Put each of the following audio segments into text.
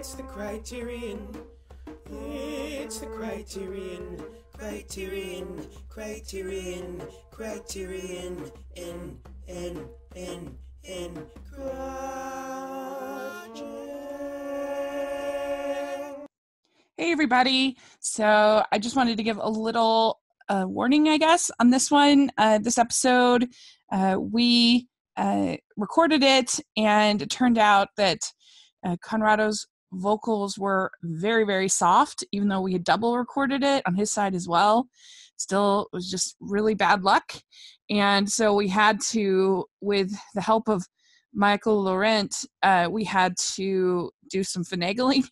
It's the criterion. It's the criterion. Criterion. Criterion. Criterion. Hey, everybody. So I just wanted to give a little uh, warning, I guess, on this one. Uh, this episode, uh, we uh, recorded it, and it turned out that uh, Conrado's vocals were very, very soft, even though we had double recorded it on his side as well. Still, it was just really bad luck. And so we had to, with the help of Michael Lloret, uh, we had to do some finagling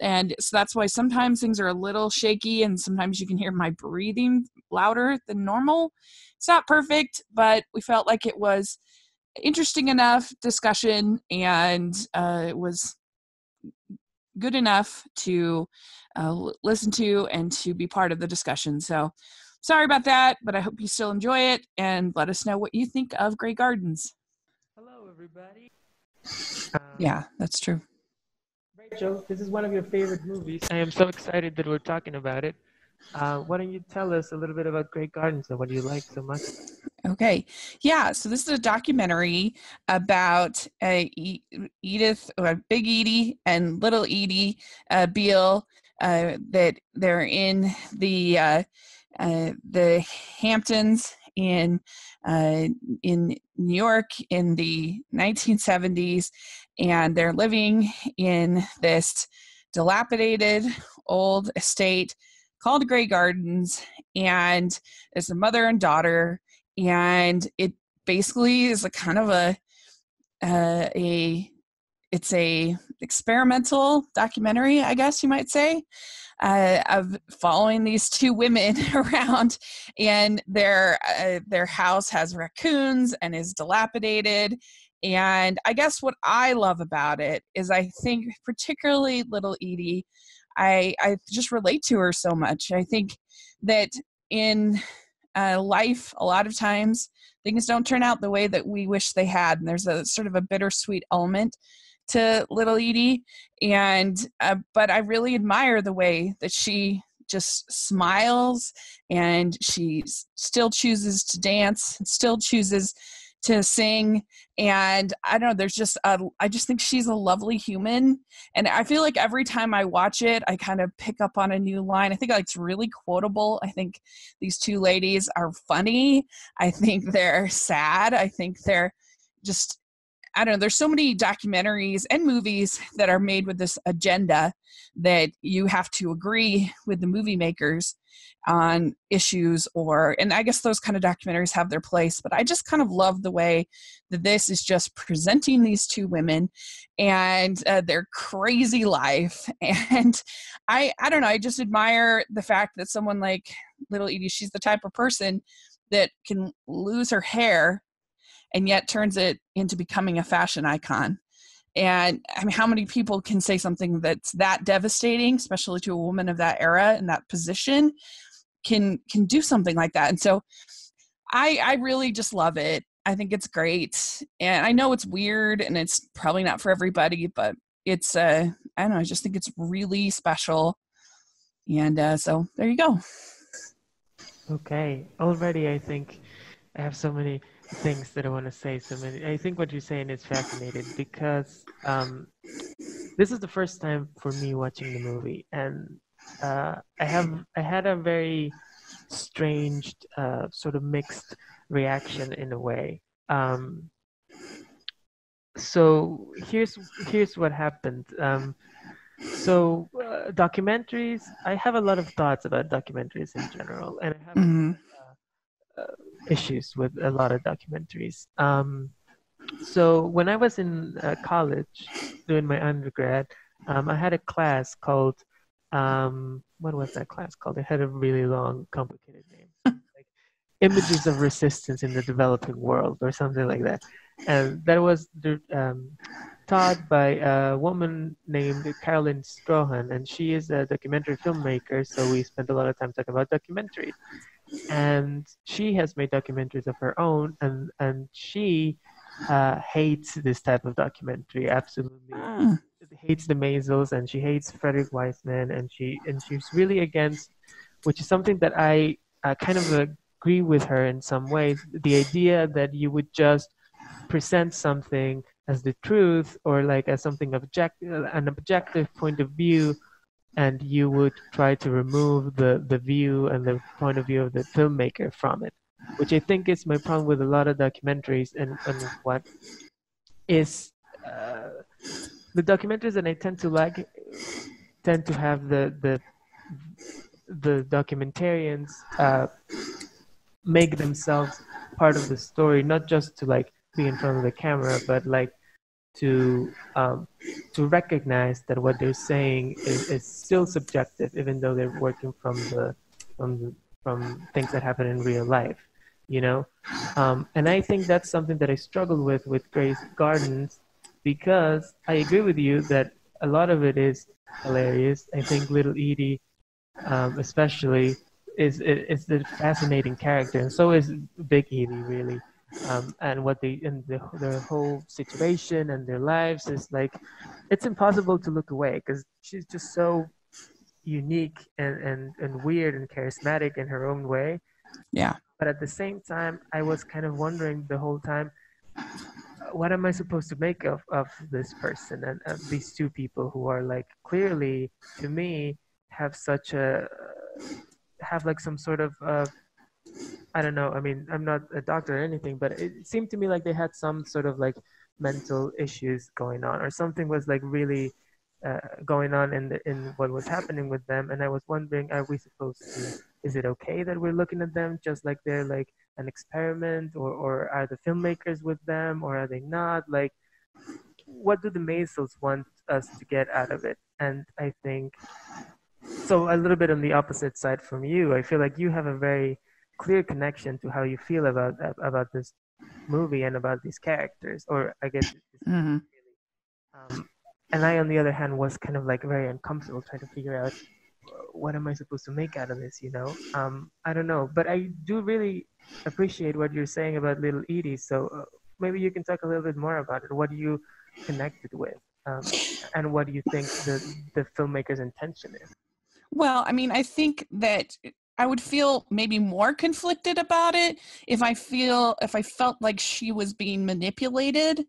and so that's why sometimes things are a little shaky and sometimes you can hear my breathing louder than normal it's not perfect but we felt like it was interesting enough discussion and uh, it was good enough to uh, listen to and to be part of the discussion so sorry about that but i hope you still enjoy it and let us know what you think of grey gardens hello everybody um, yeah that's true Rachel, this is one of your favorite movies. I am so excited that we're talking about it. Uh, why don't you tell us a little bit about Grey Gardens and what you like so much? Okay. Yeah. So this is a documentary about uh, Edith, uh, Big Edie, and Little Edie uh, Beale. Uh, that they're in the uh, the Hamptons in in New York in the 1970s, and they're living in this dilapidated old estate called Grey Gardens, and it's a mother and daughter, and it basically is a kind of a uh, a it's a experimental documentary, I guess you might say, uh, of following these two women around, and their uh, their house has raccoons and is dilapidated, and I guess what I love about it is I think particularly little Edie, I I just relate to her so much. I think that in uh, life, a lot of times things don't turn out the way that we wish they had, and there's a sort of a bittersweet element to little Edie. And uh, but I really admire the way that she just smiles and she still chooses to dance still chooses to sing and i don't know there's just a, i just think she's a lovely human and i feel like every time i watch it i kind of pick up on a new line. I think like it's really quotable. I think these two ladies are funny. I think they're sad. I think they're just I don't know, there's so many documentaries and movies that are made with this agenda that you have to agree with the movie makers on issues or and I guess those kind of documentaries have their place, but I just kind of love the way that this is just presenting these two women and uh, their crazy life and I I don't know, I just admire the fact that someone like little Edie she's the type of person that can lose her hair and yet turns it into becoming a fashion icon. And I mean, how many people can say something that's that devastating, especially to a woman of that era in that position, can can do something like that? And so, I I really just love it. I think it's great, and I know it's weird and it's probably not for everybody, but it's uh I don't know. I just think it's really special, and uh, so there you go. Okay, already I think I have so many things that I want to say. So many. I think what you're saying is fascinating because um, this is the first time for me watching the movie, and uh, I have I had a very strange, uh, sort of mixed reaction in a way. Um, so here's here's what happened. Um, so uh, documentaries, I have a lot of thoughts about documentaries in general, and I have. Mm-hmm. Uh, issues with a lot of documentaries. Um, so when I was in uh, college doing my undergrad, um, I had a class called um, what was that class called? It had a really long, complicated name, like Images of Resistance in the Developing World or something like that. And that was um, taught by a woman named Carolyn Strohan, and she is a documentary filmmaker. So we spent a lot of time talking about documentaries and she has made documentaries of her own and and she uh, hates this type of documentary absolutely mm. hates the Maysles and she hates Frederick Wiseman and she and she's really against, which is something that I uh, kind of agree with her in some ways. The idea that you would just present something as the truth or like as something objective, an objective point of view, and you would try to remove the the view and the point of view of the filmmaker from it, which I think is my problem with a lot of documentaries and and what is. Uh, the documentaries that I tend to like tend to have the the the documentarians uh, make themselves part of the story, not just to like be in front of the camera, but like to um, to recognize that what they're saying is, is still subjective, even though they're working from the from the, from things that happen in real life, you know. Um, and I think that's something that I struggle with with Grey Gardens because I agree with you that a lot of it is hilarious. I think Little Edie, um, especially, is is the fascinating character, and so is Big Edie, really um, and what they and the, their whole situation and their lives is like it's impossible to look away because she's just so unique and, and and weird and charismatic in her own way. Yeah. But at the same time i was kind of wondering the whole time what am i supposed to make of of this person? And, and these two people who are like clearly to me have such a have like some sort of uh, I don't know. I mean, I'm not a doctor or anything, but it seemed to me like they had some sort of like mental issues going on, or something was like really uh, going on in the, in what was happening with them. And I was wondering, are we supposed to? Is it okay that we're looking at them just like they're like an experiment, or or are the filmmakers with them, or are they not? Like, what do the Maysles want us to get out of it? And I think so. A little bit on the opposite side from you, I feel like you have a very clear connection to how you feel about about this movie and about these characters or i guess mm-hmm. um, and i on the other hand was kind of like very uncomfortable trying to figure out what am i supposed to make out of this? You know? Um, i don't know but i do really appreciate what you're saying about little edie so uh, maybe you can talk a little bit more about it. What do you connected with um, and what do you think the the filmmaker's intention is? Well i mean i think that I would feel maybe more conflicted about it if I feel if I felt like she was being manipulated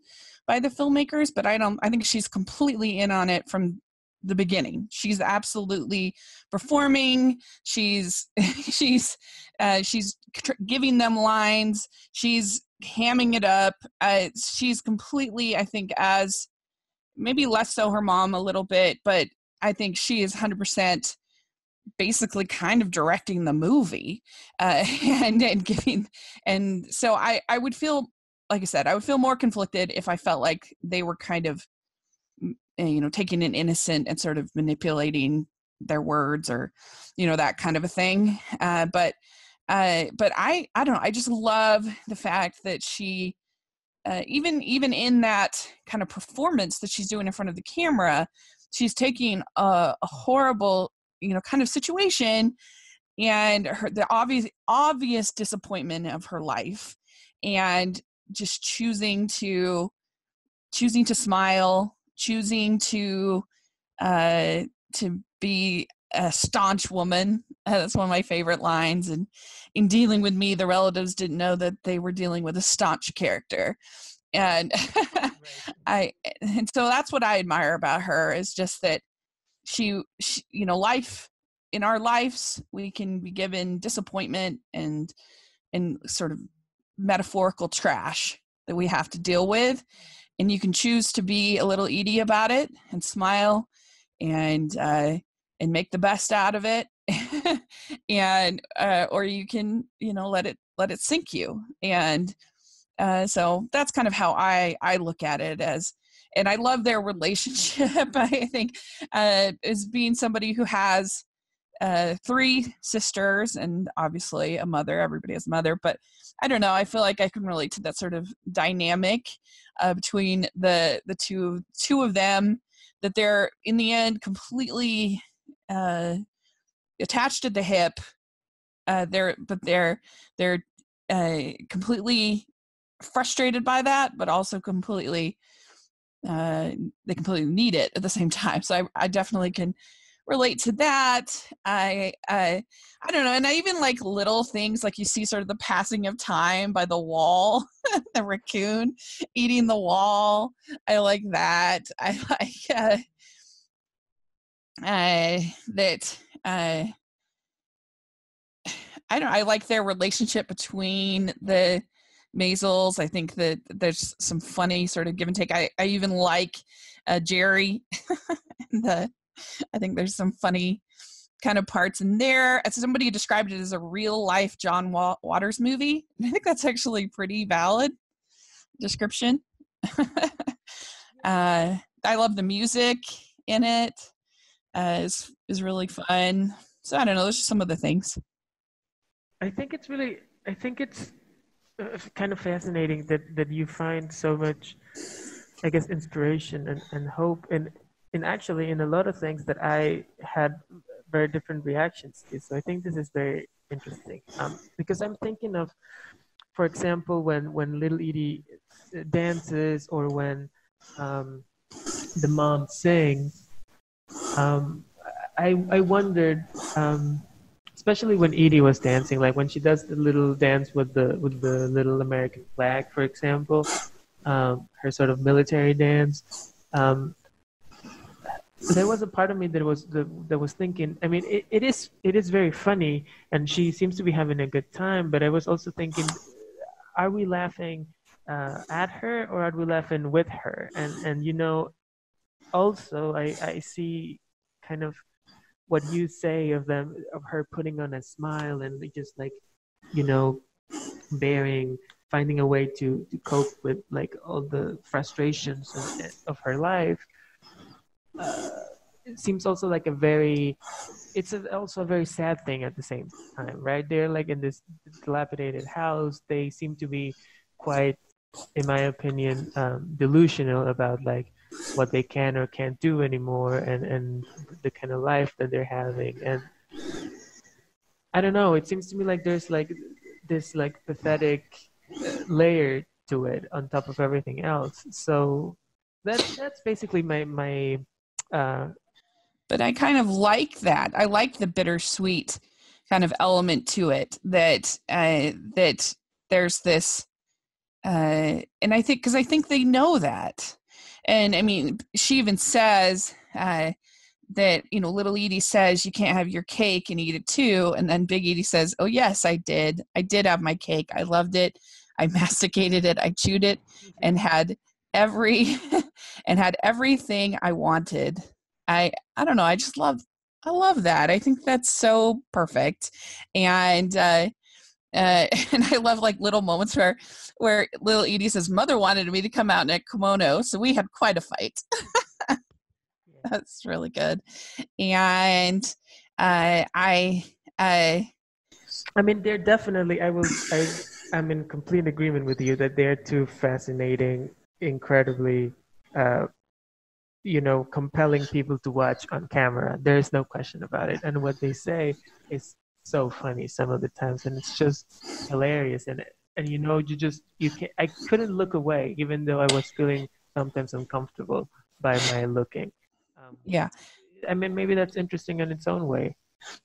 by the filmmakers, but I don't I think she's completely in on it from the beginning. She's absolutely performing. She's she's uh, she's tr- giving them lines. She's hamming it up. Uh, she's completely, I think, as maybe less so her mom a little bit, but I think she is hundred percent basically kind of directing the movie uh, and and giving and so I I would feel like I said I would feel more conflicted if I felt like they were kind of eh, you know taking an innocent and sort of manipulating their words or you know that kind of a thing uh, but uh, but I I don't know I just love the fact that she uh, even even in that kind of performance that she's doing in front of the camera she's taking a, a horrible you know kind of situation and her the obvious obvious disappointment of her life and just choosing to choosing to smile choosing to uh to be a staunch woman. That's one of my favorite lines and in dealing with me the relatives didn't know that they were dealing with a staunch character and i and so that's what i admire about her is just that she, she you know life in our lives we can be given disappointment and and sort of metaphorical trash that we have to deal with and you can choose to be a little Edie about it and smile and uh, and make the best out of it and uh, or you can you know let it let it sink you. And uh, so that's kind of how I I look at it as and I love their relationship. I think uh, as being somebody who has uh, three sisters and obviously a mother. Everybody has a mother, but I don't know. I feel like I can relate to that sort of dynamic uh, between the the two two of them. That they're in the end completely uh, attached at the hip. Uh, they're but they're they're uh, completely frustrated by that, but also completely uh, they completely need it at the same time. So I, I definitely can relate to that. I, I, I don't know, and I even like little things like you see sort of the passing of time by the wall, the raccoon eating the wall. I like that. I like uh, uh, that. Uh, I don't. I like their relationship between the Maysles. I think that there's some funny sort of give and take. I, I even like uh, Jerry. the, I think there's some funny kind of parts in there. As somebody described it as a real life John Waters movie. I think that's actually pretty valid description. uh, I love the music in it. Uh, is is really fun. So I don't know. Those are some of the things. I think it's really. I think it's kind of fascinating that that you find so much, I guess, inspiration and, and hope in in actually in a lot of things that I had very different reactions to. So I think this is very interesting um, because I'm thinking of, for example, when when little Edie dances or when um, the mom sings. Um, I I wondered um, especially when Edie was dancing, like when she does the little dance with the with the little American flag, for example, um, her sort of military dance. Um, there was a part of me that was that was thinking. I mean, it, it is it is very funny, and she seems to be having a good time. But I was also thinking, are we laughing uh, at her or are we laughing with her? And and you know, also I I see kind of what you say of them of her putting on a smile and just like you know bearing finding a way to to cope with like all the frustrations of, of her life uh, it seems also like a very it's a, also a very sad thing at the same time right? They're like in this dilapidated house. They seem to be quite in my opinion um, delusional about like what they can or can't do anymore and and the kind of life that they're having. And i don't know it seems to me like there's like this like pathetic layer to it on top of everything else. So that's that's basically my my uh but i kind of like that. I like the bittersweet kind of element to it that uh that there's this uh and i think because i think they know that and I mean, she even says uh, that you know, little Edie says you can't have your cake and eat it too, and then Big Edie says, "Oh yes, I did. I did have my cake. I loved it. I masticated it. I chewed it, and had every and had everything I wanted. I I don't know. I just love I love that. I think that's so perfect, and uh, uh, and I love like little moments where where little Edie says, "Mother wanted me to come out in a kimono, so we had quite a fight." That's really good, and uh, I I I mean, they're definitely. I will. I I'm in complete agreement with you that they're two fascinating, incredibly, uh, you know, compelling people to watch on camera. There is no question about it, and what they say is so funny some of the times, and it's just hilarious. And and you know, you just you can I couldn't look away, even though I was feeling sometimes uncomfortable by my looking. Um, yeah, I mean, maybe that's interesting in its own way.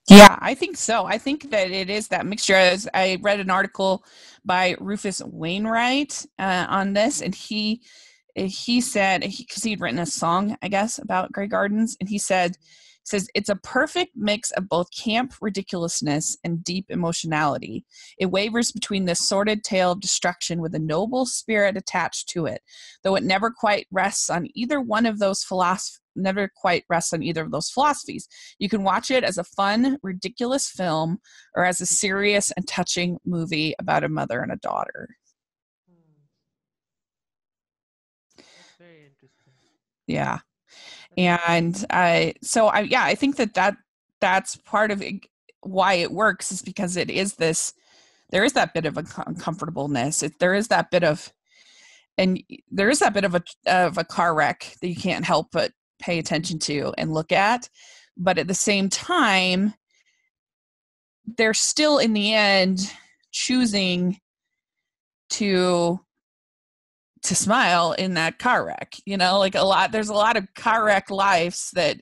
Yeah, I think so. I think that it is that mixture. As I read an article by Rufus Wainwright uh, on this, and he he said because he, he'd written a song, I guess, about Grey Gardens, and he said says it's a perfect mix of both camp ridiculousness and deep emotionality. It wavers between this sordid tale of destruction with a noble spirit attached to it, though it never quite rests on either one of those philosophies never quite rests on either of those philosophies. You can watch it as a fun, ridiculous film or as a serious and touching movie about a mother and a daughter. Hmm. That's very interesting. Yeah and uh, so I yeah I think that that that's part of it, why it works is because it is this there is that bit of uncomfortableness. It, there is that bit of and there is that bit of a of a car wreck that you can't help but pay attention to and look at but at the same time they're still in the end choosing to to smile in that car wreck. You know, like a lot. There's a lot of car wreck lives that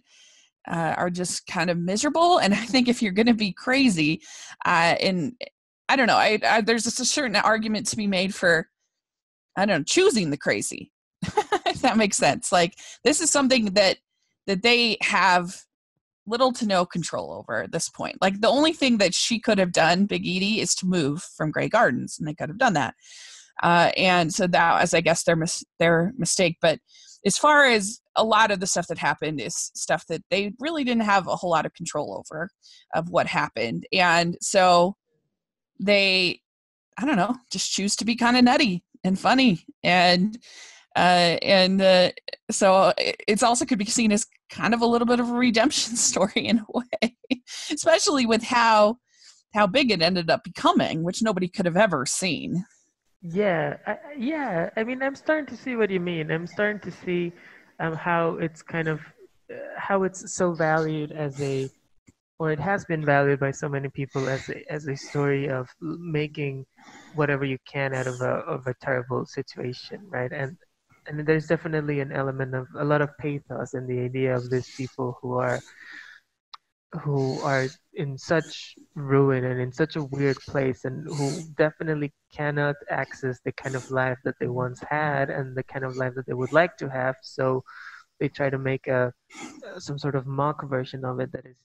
uh, are just kind of miserable. And I think if you're going to be crazy, uh, and I don't know, I, I there's just a certain argument to be made for, I don't know, choosing the crazy. if that makes sense. Like this is something that that they have little to no control over at this point. Like the only thing that she could have done, Big Edie, is to move from Grey Gardens, and they could have done that. Uh, and so that was, I guess, their mis- their mistake. But as far as a lot of the stuff that happened is stuff that they really didn't have a whole lot of control over of what happened, and so they, I don't know, just choose to be kind of nutty and funny and uh, and uh, so it's also could be seen as kind of a little bit of a redemption story in a way, especially with how how big it ended up becoming, which nobody could have ever seen. Yeah, I, yeah. I mean, I'm starting to see what you mean. I'm starting to see um, how it's kind of uh, how it's so valued as a, or it has been valued by so many people as a as a story of making whatever you can out of a of a terrible situation, right? And and there's definitely an element of a lot of pathos in the idea of these people who are who are in such ruin and in such a weird place and who definitely cannot access the kind of life that they once had and the kind of life that they would like to have so they try to make a some sort of mock version of it that is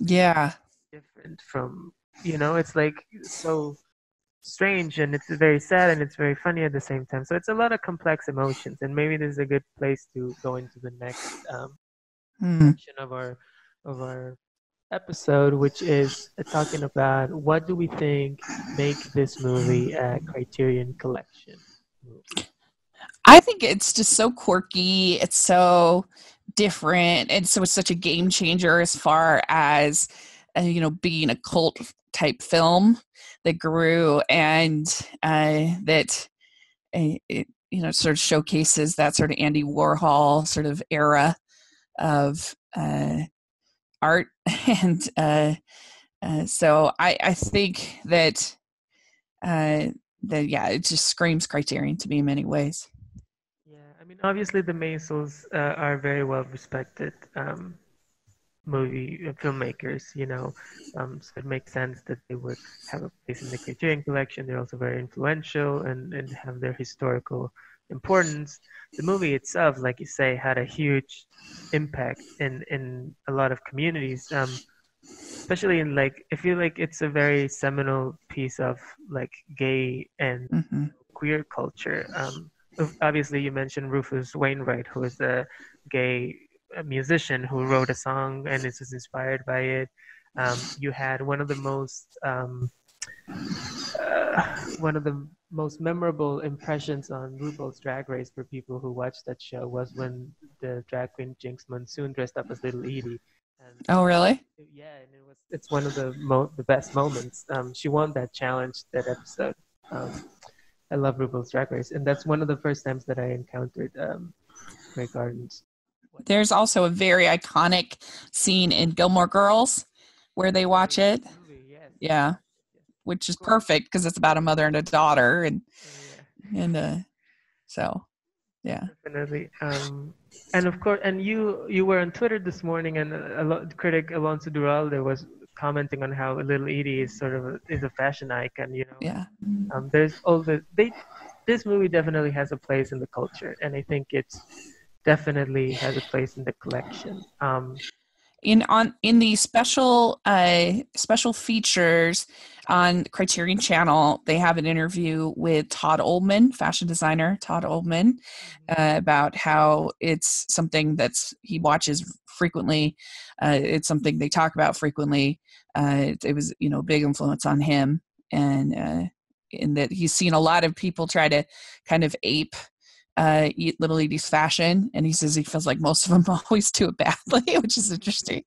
yeah different from you know it's like so strange and it's very sad and it's very funny at the same time. So it's a lot of complex emotions, and maybe this is a good place to go into the next um, mm. section of our of our episode, which is talking about what do we think make this movie a Criterion Collection movie. I think it's just so quirky. It's so different, and so it's such a game changer as far as uh, you know being a cult type film that grew and uh, that uh, it, you know sort of showcases that sort of Andy Warhol sort of era of uh, art and uh, uh, so I, I think that uh, that yeah it just screams Criterion to me in many ways. Yeah, I mean obviously the Maysles are very well respected. Um, movie uh, filmmakers, you know, um, so it makes sense that they would have a place in the Criterion Collection. They're also very influential and, and have their historical importance. The movie itself, like you say, had a huge impact in, in a lot of communities, um, especially in like, I feel like it's a very seminal piece of like gay and mm-hmm. queer culture. Um, obviously, you mentioned Rufus Wainwright, who is a gay musician who wrote a song and was inspired by it. Um, you had one of the most um, uh, one of the most memorable impressions on RuPaul's Drag Race for people who watched that show was when the drag queen Jinkx Monsoon dressed up as Little Edie. And, oh, really? Yeah, and it was it's one of the mo- the best moments. Um, she won that challenge that episode. Um, I love RuPaul's Drag Race, and that's one of the first times that I encountered um, Grey Gardens. There's also a very iconic scene in Gilmore Girls where they watch it. Yeah, which is perfect because it's about a mother and a daughter, and oh, and uh, so yeah, definitely. Um, and of course, and you you were on Twitter this morning, and a, a critic Alonso Duralde was commenting on how Little Edie is sort of a, is a fashion icon. You know, yeah. Um, there's all the they. This movie definitely has a place in the culture, and I think it's definitely has a place in the collection. Um, in on in the special uh, special features on Criterion Channel, they have an interview with Todd Oldham, fashion designer Todd Oldham, mm-hmm. uh, about how it's something that's he watches frequently. Uh, it's something they talk about frequently. Uh, it, it, was you know big influence on him, and uh, in that he's seen a lot of people try to kind of ape uh, eat Little Edie's fashion, and he says he feels like most of them always do it badly, which is interesting.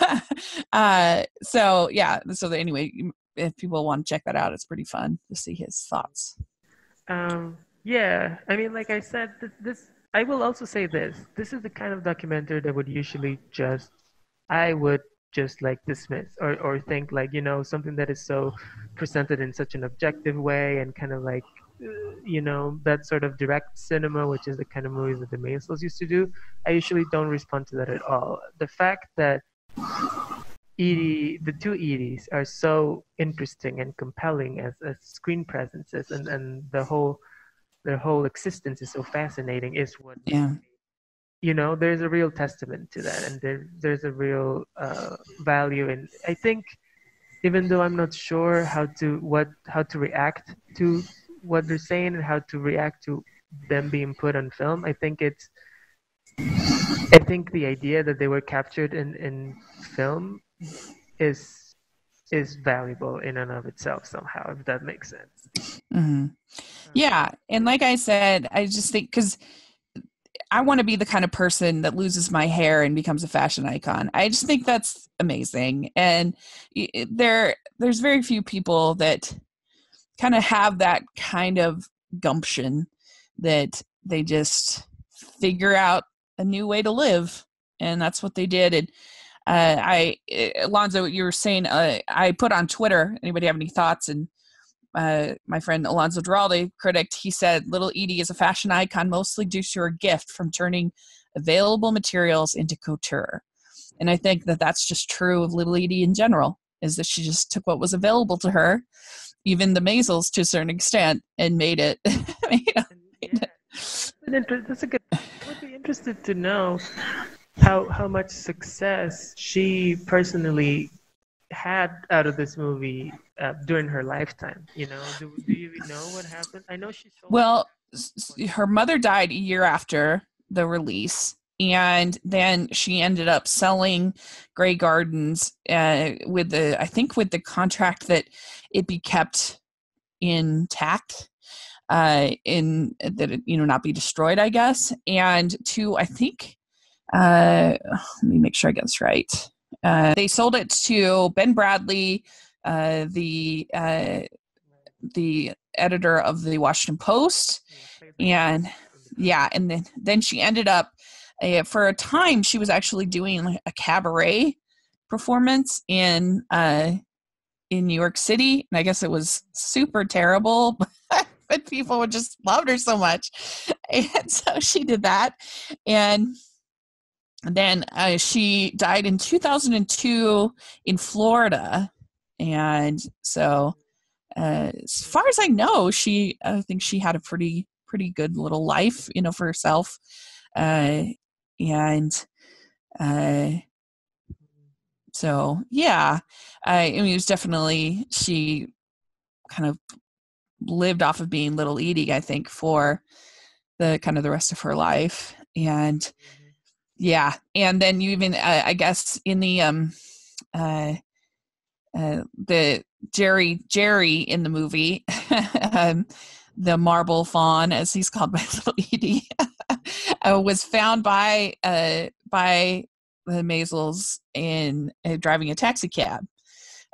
uh, so yeah, so anyway, if people want to check that out, it's pretty fun to see his thoughts. Um, yeah, I mean, like I said, this I will also say this: this is the kind of documentary that would usually just I would just like dismiss or, or think like you know something that is so presented in such an objective way and kind of like you know that sort of direct cinema, which is the kind of movies that the Maysles used to do, I usually don't respond to that at all. The fact that Edie, the two Edies are so interesting and compelling as, as screen presences, and, and the whole their whole existence is so fascinating. Is what Yeah. you know. There's a real testament to that, and there there's a real uh, value in. I think, even though I'm not sure how to what how to react to what they're saying and how to react to them being put on film, I think it's. I think the idea that they were captured in, in film is is valuable in and of itself somehow, if that makes sense. hmm Yeah, and like I said, I just think because I want to be the kind of person that loses my hair and becomes a fashion icon. I just think that's amazing, and there there's very few people that kind of have that kind of gumption that they just figure out a new way to live, and that's what they did. And uh, I, Alonso, you were saying, uh, I put on Twitter. Anybody have any thoughts? And uh, my friend Alonso Duralde, critic, he said Little Edie is a fashion icon mostly due to her gift from turning available materials into couture. And I think that that's just true of Little Edie in general, is that she just took what was available to her, even the Maysles to a certain extent, and made it. And, yeah, that's, that's a good. I would be interested to know how how much success she personally had out of this movie uh, during her lifetime. You know, do, do you even know what happened? I know she. Well, her mother died a year after the release, and then she ended up selling Grey Gardens uh, with the, I think, with the contract that it be kept intact, uh, in that it you know not be destroyed, I guess, and to I think, uh, let me make sure I get this right. Uh, they sold it to Ben Bradlee, uh, the uh, the editor of the Washington Post, and yeah, and then then she ended up uh, for a time she was actually doing like a cabaret performance in uh in New York City, and I guess it was super terrible, but people would just loved her so much, and so she did that, and then uh, she died in 2002 in Florida, and so uh, as far as I know, she I think she had a pretty pretty good little life, you know, for herself, uh, and uh, so yeah, I, I mean, it was definitely she kind of lived off of being little Edie, I think, for the kind of the rest of her life, and yeah, and then you even uh, I guess in the um uh, uh the Jerry Jerry in the movie, um, the marble fawn, as he's called by little Edie, uh, was found by uh by the Maysles in uh, driving a taxi cab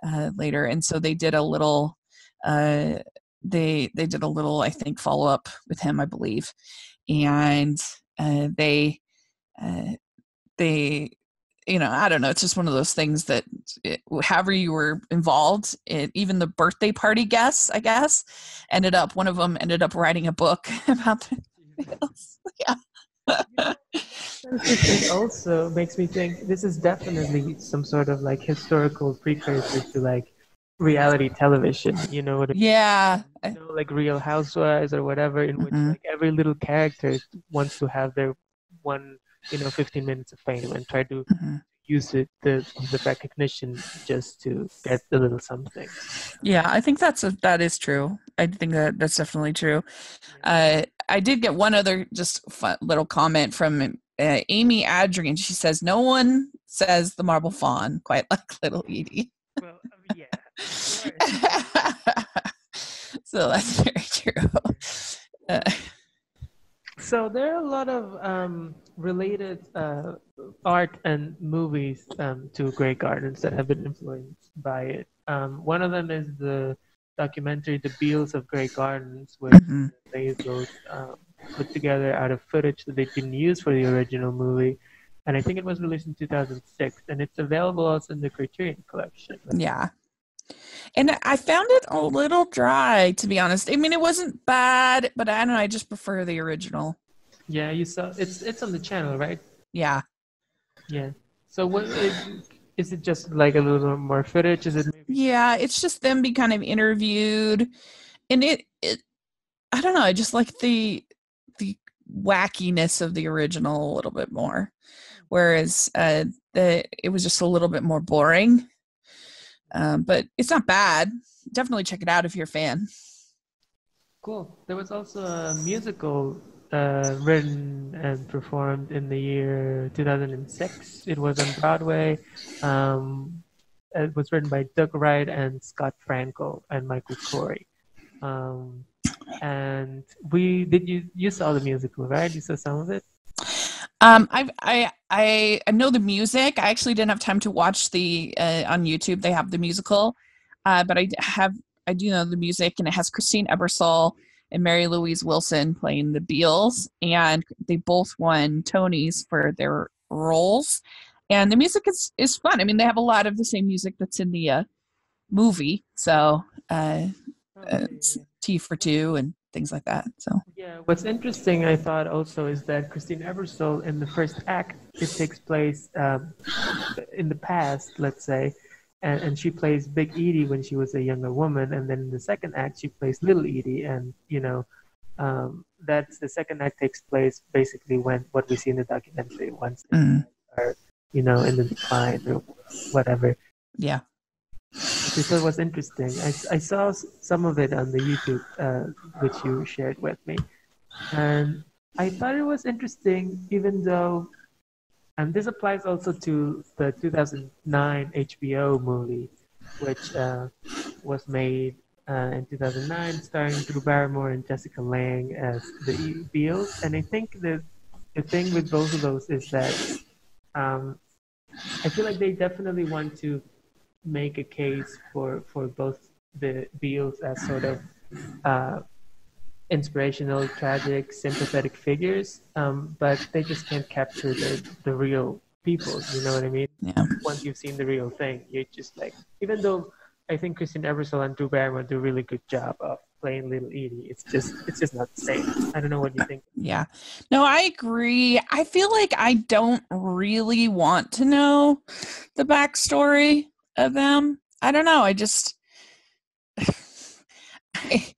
uh, later, and so they did a little uh they they did a little I think follow up with him I believe, and uh, they they you know i don't know it's just one of those things that it, however you were involved it, even the birthday party guests i guess ended up one of them ended up writing a book about yeah It also makes me think this is definitely some sort of like historical precursor to like reality television. You know what I mean? yeah You know, like Real Housewives or whatever, in which Mhm. like every little character wants to have their one, you know, 15 minutes of fame and try to Mhm. use it the the recognition just to get a little something. yeah i think that's a, that is true i think that that's definitely true uh, i did get one other just fun, little comment from uh, amy adrian she says no one says the marble fawn quite like little edie Well, I mean, yeah. so that's very true uh, So there are a lot of um, related uh, art and movies um, to Grey Gardens that have been influenced by it. Um, one of them is the documentary "The Beales of Grey Gardens," which mhm. Bezos um, put together out of footage that they didn't use for the original movie, and I think it was released in 2006, and it's available also in the Criterion Collection. Yeah. And I found it a little dry, to be honest. I mean, it wasn't bad, but I don't know. I just prefer the original. Yeah, you saw it's it's on the channel, right? Yeah. Yeah. So what is, is it? Just like a little more footage? Is it? Yeah, it's just them be kind of interviewed, and it it. I don't know. I just like the the wackiness of the original a little bit more, whereas uh, the it was just a little bit more boring. Um, but it's not bad. Definitely check it out if you're a fan. Cool. There was also a musical uh, written and performed in the year 2006. It was on Broadway. Um, it was written by Doug Wright and Scott Frankel and Michael Korie. Um, and we did you you saw the musical, right? You saw some of it. Um, I I I I know the music. I actually didn't have time to watch the uh, on YouTube. They have the musical, uh, but I have I do know the music, and it has Christine Ebersole and Mary Louise Wilson playing the Beales, and they both won Tonys for their roles. And the music is is fun. I mean, they have a lot of the same music that's in the uh, movie, so uh, it's Tea for Two and things like that. So yeah, what's interesting, I thought also, is that Christine Ebersole in the first act, it takes place um, in the past, let's say, and, and she plays Big Edie when she was a younger woman, and then in the second act she plays Little Edie, and you know, um, that's the second act takes place basically when what we see in the documentary once mm. are you know in the decline or whatever. Yeah. Which I thought was interesting. I, I saw some of it on the YouTube, uh, which you shared with me, and I thought it was interesting, even though and this applies also to the 2009 HBO movie, which uh, was made uh, in 2009, starring Drew Barrymore and Jessica Lange as the Beales. And I think the the thing with both of those is that um, I feel like they definitely want to make a case for for both the Beales as sort of uh, inspirational, tragic, sympathetic figures, um, but they just can't capture the, the real people. You know what I mean? Yeah. Once you've seen the real thing, you're just like, even though I think Christine Ebersole and Drew Barrymore do a really good job of playing Little Edie, it's just it's just not the same. I don't know what you think. Yeah. No, I agree. I feel like I don't really want to know the backstory of them. I don't know. I just. I,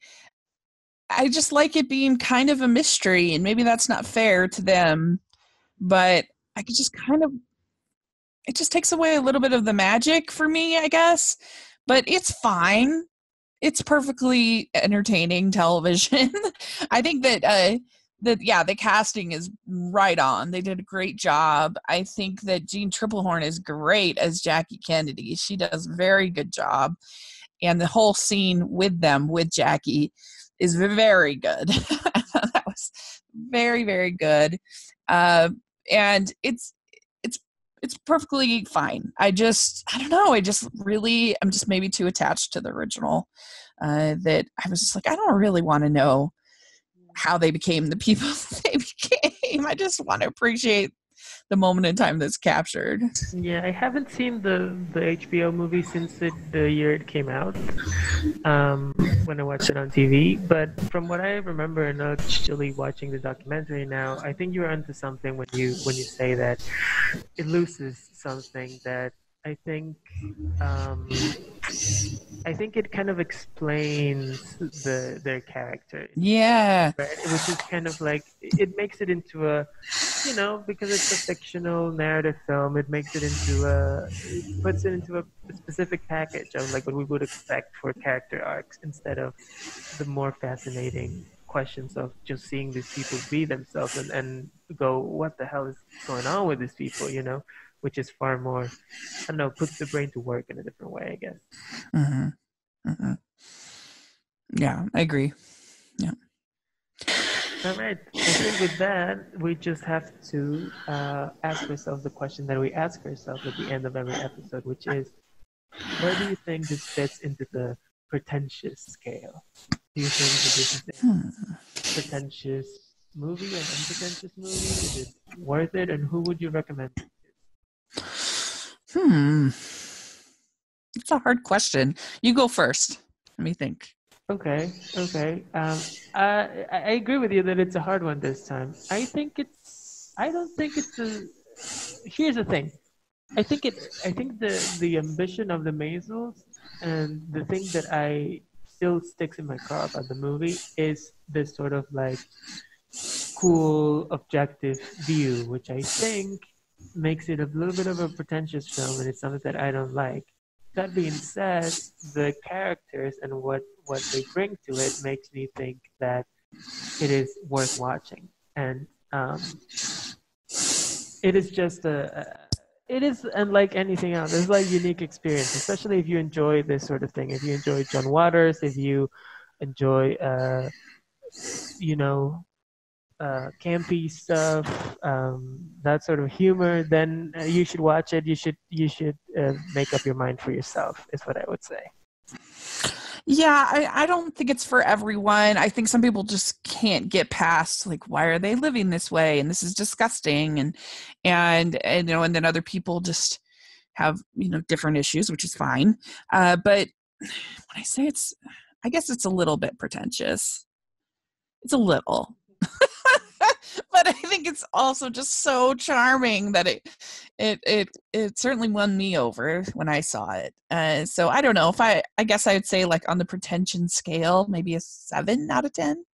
I just like it being kind of a mystery, and maybe that's not fair to them, but I could just kind of it just takes away a little bit of the magic for me, I guess. But it's fine. It's perfectly entertaining television. I think that uh that yeah, the casting is right on. They did a great job. I think that Jeanne Tripplehorn is great as Jackie Kennedy. She does a very good job. And the whole scene with them with Jackie is very good. that was very very good, uh, and it's it's perfectly fine. I just I don't know. I just really I'm just maybe too attached to the original uh, that I was just like I don't really want to know how they became the people they became. I just want to appreciate the moment in time that's captured. Yeah, I haven't seen the the HBO movie since the year it came out. Um, when I watched it on TV, but from what I remember, and actually watching the documentary now, I think you're onto something when you when you say that it loses something that I think um, I think it kind of explains the their character. Yeah, right? which is kind of like it makes it into a, you know, because it's a fictional narrative film, it makes it into a, it puts it into a specific package of like what we would expect for character arcs instead of the more fascinating questions of just seeing these people be themselves and, and go, what the hell is going on with these people, you know? Which is far more, I don't know, puts the brain to work in a different way, I guess. Mm-hmm. Mm-hmm. Yeah, I agree. Yeah. All right. I think with that, we just have to uh, ask ourselves the question that we ask ourselves at the end of every episode, which is, where do you think this fits into the pretentious scale? Do you think this is a hmm. pretentious movie, or an unpretentious movie? Is it worth it? And who would you recommend? Hmm. it's a hard question. You go first. Let me think. Okay, okay. Um, I agree with you that it's a hard one this time. I think it's. I don't think it's a. Here's the thing. I think it. I think the the ambition of the Maysles and the thing that I still sticks in my car about the movie is this sort of like cool objective view, which I think makes it a little bit of a pretentious film, and it's something that I don't like. That being said, the characters and what what they bring to it makes me think that it is worth watching, and um, it is just a, a it is unlike anything else. It's like unique experience, especially if you enjoy this sort of thing. If you enjoy John Waters, if you enjoy, uh, you know, uh, campy stuff, um, that sort of humor, then uh, you should watch it. You should you should uh, make up your mind for yourself. Is what I would say. Yeah, I, I don't think it's for everyone. I think some people just can't get past like why are they living this way and this is disgusting and and and you know and then other people just have you know different issues, which is fine. Uh, but when I say it's, I guess it's a little bit pretentious. It's a little. but I think it's also just so charming that it it it it certainly won me over when I saw it. Uh, so I don't know if I I guess I would say like on the pretension scale maybe a seven out of ten.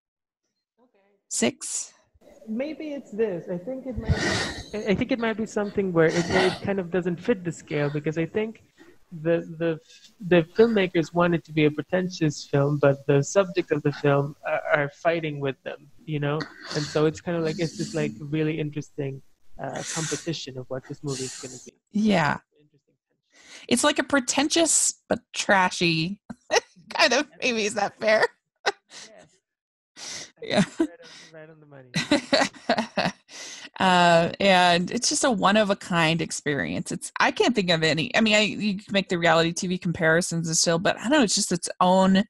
Six. Maybe it's this. I think it might. Be, I think it might be something where it, it kind of doesn't fit the scale because I think the the the filmmakers wanted to be a pretentious film, but the subject of the film are, fighting with them, you know. And so it's kind of like it's just like really interesting uh, competition of what this movie is going to be. Yeah, it's like a pretentious but trashy kind of. Maybe is that fair? yeah. Right on, right on the money. uh, and it's just a one of a kind experience. It's I can't think of any. I mean, I you can make the reality TV comparisons and still, but I don't know. It's just its own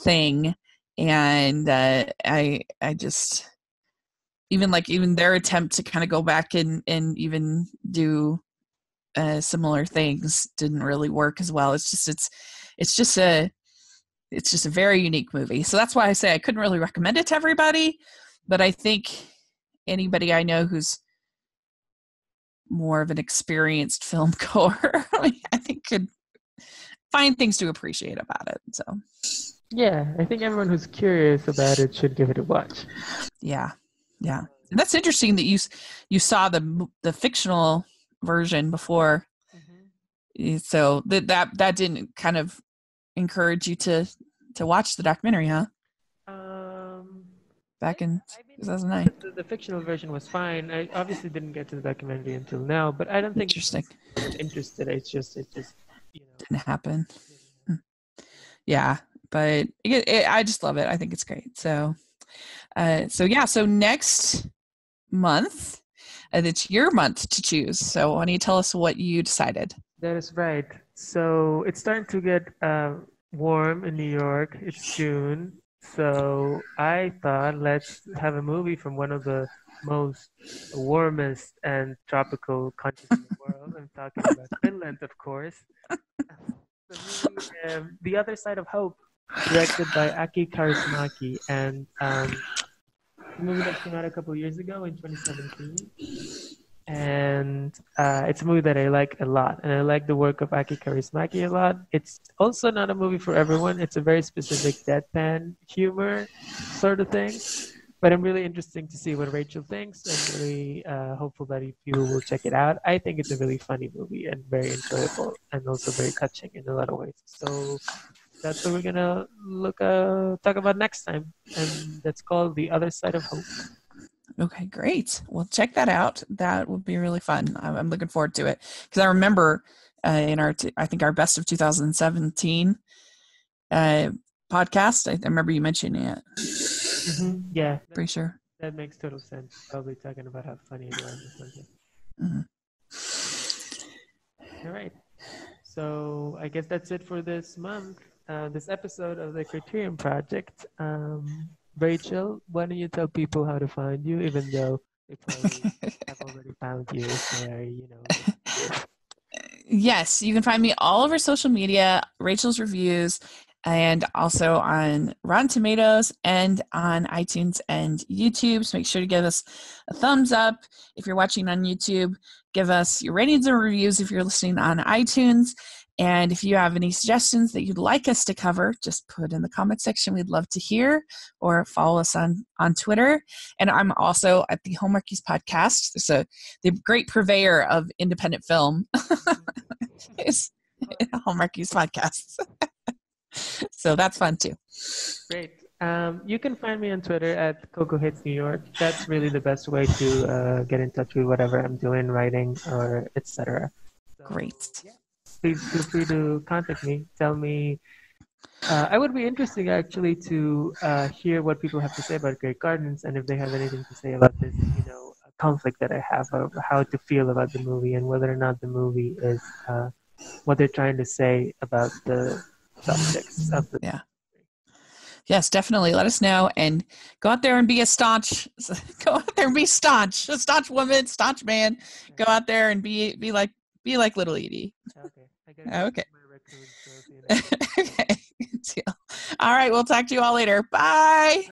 thing, and uh, I I just even like even their attempt to kind of go back and and even do uh, similar things didn't really work as well. It's just it's it's just a it's just a very unique movie. So that's why I say I couldn't really recommend it to everybody, but I think anybody I know who's more of an experienced film goer, I think could find things to appreciate about it. So, yeah, I think everyone who's curious about it should give it a watch. Yeah, yeah, and that's interesting that you you saw the the fictional version before, mm-hmm. so that that that didn't kind of encourage you to to watch the documentary, huh? Um, back in 2009. The, the, fictional version was fine. I obviously didn't get to the documentary until now, but I don't think interesting. Interested. It's just it just you know didn't happen. Hmm. Yeah, but it, it, I just love it. I think it's great. So, uh, so yeah. So next month, uh, it's your month to choose. So why don't you tell us what you decided? That is right. So it's starting to get uh, warm in New York. It's June. So I thought let's have a movie from one of the most warmest and tropical countries in the world. I'm talking about Finland, of course. The, movie, um, the Other Side of Hope, directed by Aki Kaurismäki, and um, a movie that came out a couple years ago in 2017 and uh, it's a movie that I like a lot, and I like the work of Aki Kaurismäki a lot. It's also not a movie for everyone. It's a very specific deadpan humor sort of thing, but I'm really interested to see what Rachel thinks. I'm really uh, hopeful that people will check it out. I think it's a really funny movie and very enjoyable, and also very touching in a lot of ways. So that's what we're gonna look uh, talk about next time, and that's called The Other Side of Hope. Okay, great. Well, check that out. That would be really fun. I'm, I'm looking forward to it because I remember uh, in our, t- I think our best of 2017 uh, podcast. I, I remember you mentioning it. Mm-hmm. Yeah, pretty sure that makes total sense. Probably talking about how funny it was. Mm-hmm. All right. So I guess that's it for this month. Uh, this episode of the Criterion Project. Um, Rachel, why don't you tell people how to find you, even though they probably have already found you if they're, you know. Yes, you can find me all over social media, Rachel's Reviews, and also on Rotten Tomatoes and on iTunes and YouTube. So make sure to give us a thumbs up if you're watching on YouTube. Give us your ratings and reviews if you're listening on iTunes. And if you have any suggestions that you'd like us to cover, just put in the comment section. We'd love to hear or follow us on, on Twitter. And I'm also at the Hallmarkies podcast. It's a the great purveyor of independent film. is Hallmarkies podcasts. so that's fun too. Great. Um, you can find me on Twitter at Coco Hits New York. That's really the best way to uh, get in touch with whatever I'm doing, writing, or etc. So, Great. Yeah please feel free to contact me. Tell me. Uh, I would be interested actually to uh, hear what people have to say about Grey Gardens and if they have anything to say about this, you know, conflict that I have of how to feel about the movie and whether or not the movie is uh, what they're trying to say about the subjects of the. Yeah. Yes, definitely. Let us know and go out there and be a staunch. Go out there and be staunch. A staunch woman, staunch man. Go out there and be be like be like little Edie. Okay. Oh, okay. okay. All right. We'll talk to you all later. Bye.